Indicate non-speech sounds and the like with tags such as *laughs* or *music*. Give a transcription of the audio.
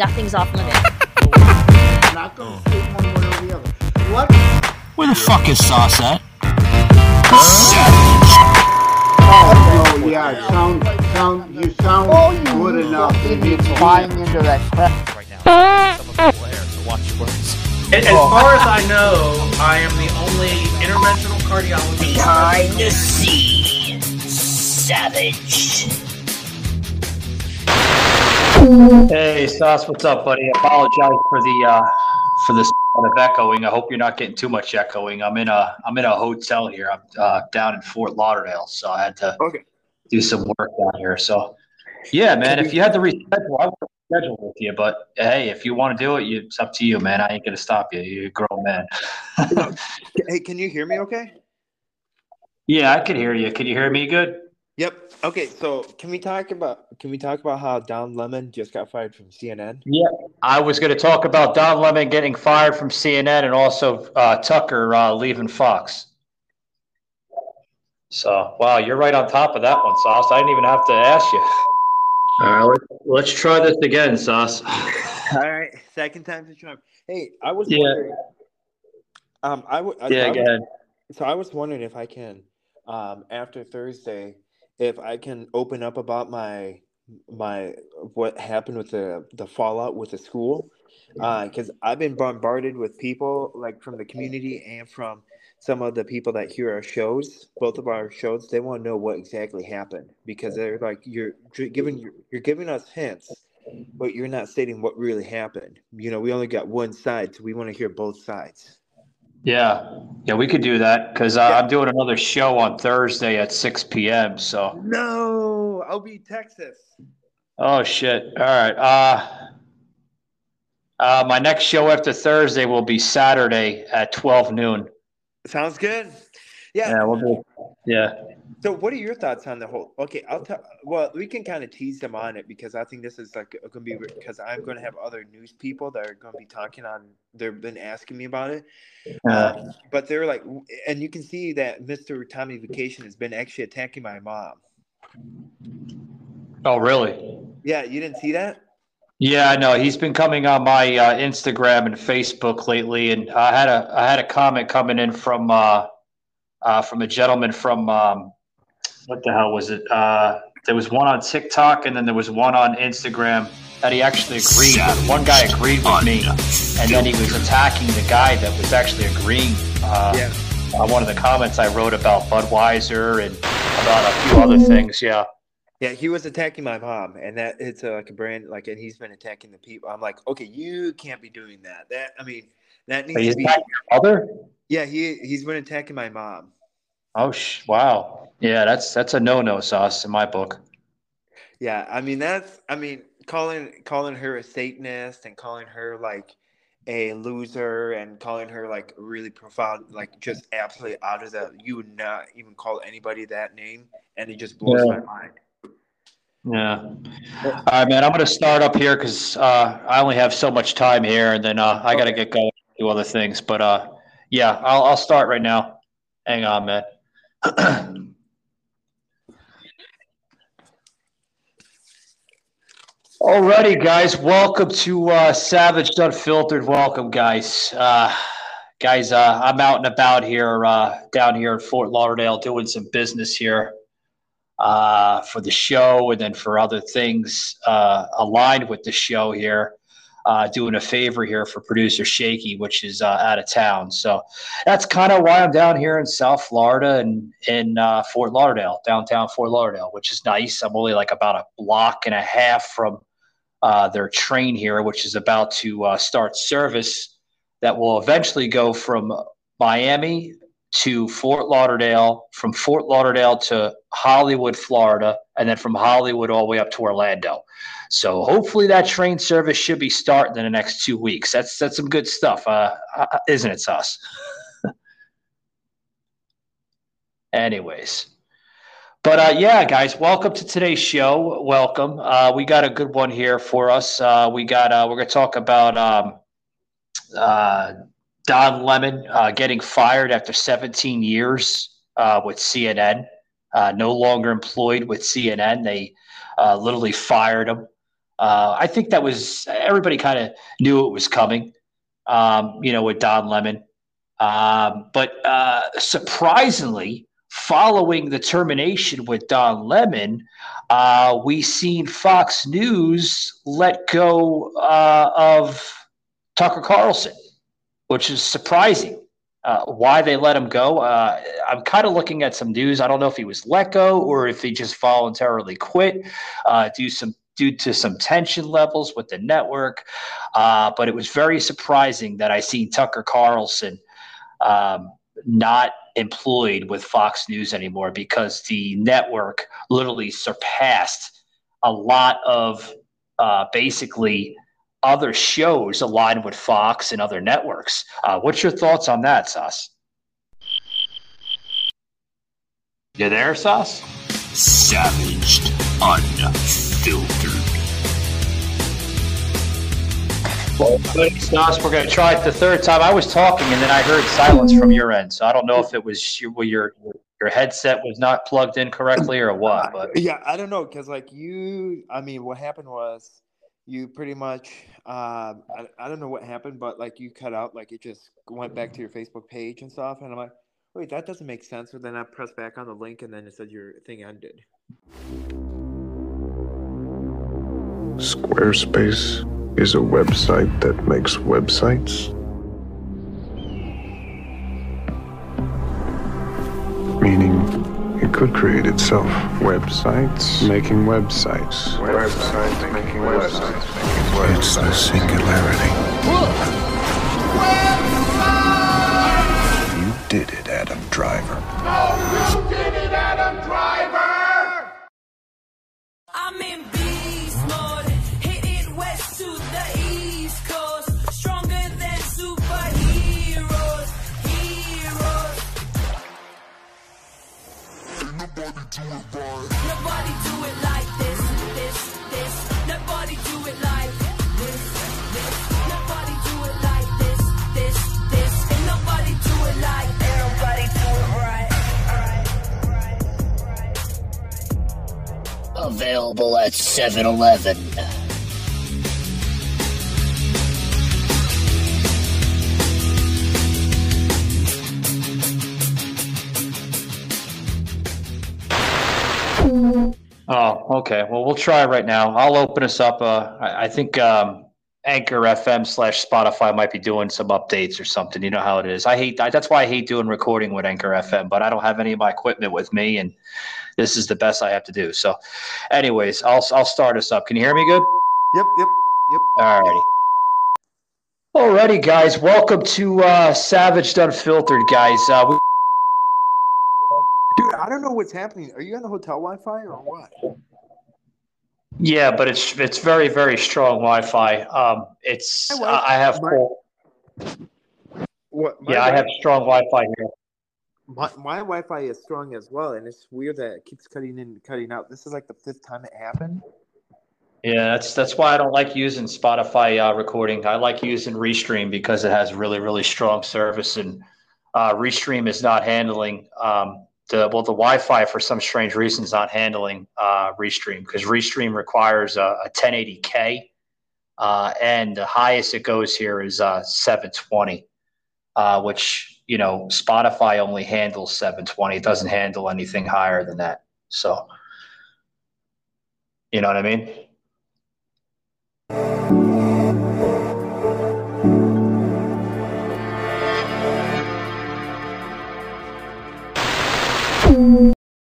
Nothing's off limits. not going to sleep one way or the other. What? Where the fuck is Sos at? Oh, no, yeah, sound, sound, you sound Oh, you good enough. You need idiots to buying into that crap. right now. Some of them will air, so watch your words. As far as I know, I am the only interventional cardiologist. Behind the scenes, savage. Hey, Stas, what's up, buddy? I apologize for the uh, for this of echoing. I hope you're not getting too much echoing. I'm in a I'm in a hotel here. I'm uh, down in Fort Lauderdale, so I had to Okay. do some work down here. So, yeah, man. If you had to reschedule, I would schedule with you. But hey, if you want to do it, you, it's up to you, man. I ain't gonna stop you. You're a grown man. *laughs* Hey, can you hear me okay? yeah, I can hear you. Can you hear me good? Yep. Okay, so can we talk about can we talk about how Don Lemon just got fired from CNN? Yeah, I was going to talk about Don Lemon getting fired from CNN and also uh, Tucker uh, leaving Fox. So, wow, you're right on top of that one, Sos. I didn't even have to ask you. All right, let's, let's try this again, Sos. *laughs* All right, second time's a charm. Hey, I was Yeah. wondering. Um, I would. Yeah, I go was- ahead. So I was wondering if I can, um, after Thursday, if I can open up about my my what happened with the the fallout with the school, mm-hmm. uh, because I've been bombarded with people like from the community and from some of the people that hear our shows, both of our shows. They want to know what exactly happened because they're like you're giving you're giving us hints, but you're not stating what really happened. You know, we only got one side, so we want to hear both sides. Yeah, yeah, we could do that because uh, Yeah. I'm doing another show on Thursday at 6 p.m. So, No, I'll be Texas. oh shit. All right. Uh, uh, my next show after Thursday will be Saturday at 12 noon. Sounds good. Yeah. Yeah, we'll do. Yeah. So, what are your thoughts on the whole? Okay, I'll tell. Well, we can kind of tease them on it because I think this is like going to be because I'm going to have other news people that are going to be talking on. They've been asking me about it, Uh, um, but they're like, and you can see that Mr. Tommy Vacation has been actually attacking my mom. oh, really? Yeah, you didn't see that? Yeah, I know. He's been coming on my uh, Instagram and Facebook lately, and I had a I had a comment coming in from uh, uh, from a gentleman from um, what the hell was it? Uh, there was one on TikTok, and then there was one on Instagram that he actually agreed. with. One guy agreed with me, and then he was attacking the guy that was actually agreeing. Uh, Yeah. on one of the comments I wrote about Budweiser and about a few other things. Yeah. Yeah, he was attacking my mom, and that it's a, like a brand like, and he's been attacking the people. I'm like, okay, you can't be doing that. That I mean, that needs He's to be. attacking your mother? Yeah, he he's been attacking my mom. Oh, sh- wow. Yeah, that's that's a no-no Sos in my book. Yeah, I mean that's I mean calling calling her a Satanist and calling her like a loser and calling her like really profound like just absolutely out of the you would not even call anybody that name and it just blows Yeah. my mind. Yeah. All right, man. I'm going to start up here because uh, I only have so much time here, and then uh, I got to get going do other things. But uh, yeah, I'll, I'll start right now. Hang on, man. *clears throat* Alrighty, guys. Welcome to uh, Savage Unfiltered. Welcome, guys. Uh, guys, uh, I'm out and about here, uh, down here in Fort Lauderdale, doing some business here uh, for the show and then for other things uh, aligned with the show here. Uh, doing a favor here for producer Shakey, which is uh, out of town. So that's kind of why I'm down here in South Florida and in uh, Fort Lauderdale, downtown Fort Lauderdale, which is nice. I'm only like about a block and a half from uh, their train here, which is about to uh, start service that will eventually go from Miami to Fort Lauderdale, from Fort Lauderdale to Hollywood, Florida, and then from Hollywood all the way up to Orlando. So hopefully that train service should be starting in the next two weeks. That's that's some good stuff, uh, uh, isn't it, Sos? *laughs* Anyways, but uh, yeah, guys, welcome to today's show. Welcome. Uh, we got a good one here for us. Uh, we got uh, we're gonna talk about um, uh, Don Lemon uh, getting fired after 17 years uh, with CNN. Uh, no longer employed with CNN. They uh, literally fired him Uh, I think that was everybody kind of knew it was coming. Um, you know, with Don Lemon, um, but uh, surprisingly, following the termination with Don Lemon, we seen Fox News let go of Tucker Carlson, which is surprising. Uh, why they let him go? Uh, I'm kind of looking at some news. I don't know if he was let go or if he just voluntarily quit uh, due some due to some tension levels with the network. Uh, but it was very surprising that I seen Tucker Carlson um, not employed with Fox News anymore because the network literally surpassed a lot of uh, basically other shows aligned with Fox and other networks. Uh, what's your thoughts on that, Sos? You there, Sos? Savaged, unfiltered. Well, Sos, we're going to try it the third time. I was talking and then I heard silence from your end, so I don't know if it was your your, your headset was not plugged in correctly or what. But Yeah, I don't know because like you, I mean, what happened was you pretty much, uh, I, I don't know what happened, but like you cut out, like it just went back to your Facebook page and stuff, and I'm like, wait, that doesn't make sense. So then I pressed back on the link, and then it said your thing ended. Squarespace is a website that makes websites. Meaning, could create itself. Websites making websites. Websites making websites. It's the singularity. You did it, Adam Driver. Nobody do it like this, this, this. Nobody do it like this, this. Nobody do it like this, this, this. And nobody do it like ain't nobody do it right. Available at 7 Eleven. Oh, okay. Well, we'll try right now. I'll open us up. Uh, I, I think um, Anchor FM slash Spotify might be doing some updates or something. You know how it is. I hate I, that's why I hate doing recording with Anchor FM, but I don't have any of my equipment with me, and this is the best I have to do. So, anyways, I'll I'll start us up. Can you hear me good? Yep, yep, yep. Alrighty. Alrighty, guys. Welcome to uh, Savage Unfiltered, guys. Uh, we- Dude, I don't know what's happening. Are you on the hotel Wi-Fi or what? Yeah, but it's it's very very strong Wi-Fi. Um, it's My Wi- I I have my- full, What? my yeah I have strong Wi-Fi here. My, my Wi-Fi is strong as well, and it's weird that it keeps cutting in and cutting out. This is like the fifth time it happened. Yeah, that's that's why I don't like using Spotify uh, recording. I like using Restream because it has really really strong service, and uh, Restream is not handling um, the well the Wi-Fi for some strange reason is not handling uh, Restream because Restream requires a, a 1080k, uh, and the highest it goes here is uh, 720, uh, which you know Spotify only handles 720. It doesn't handle anything higher than that. So, you know what I mean?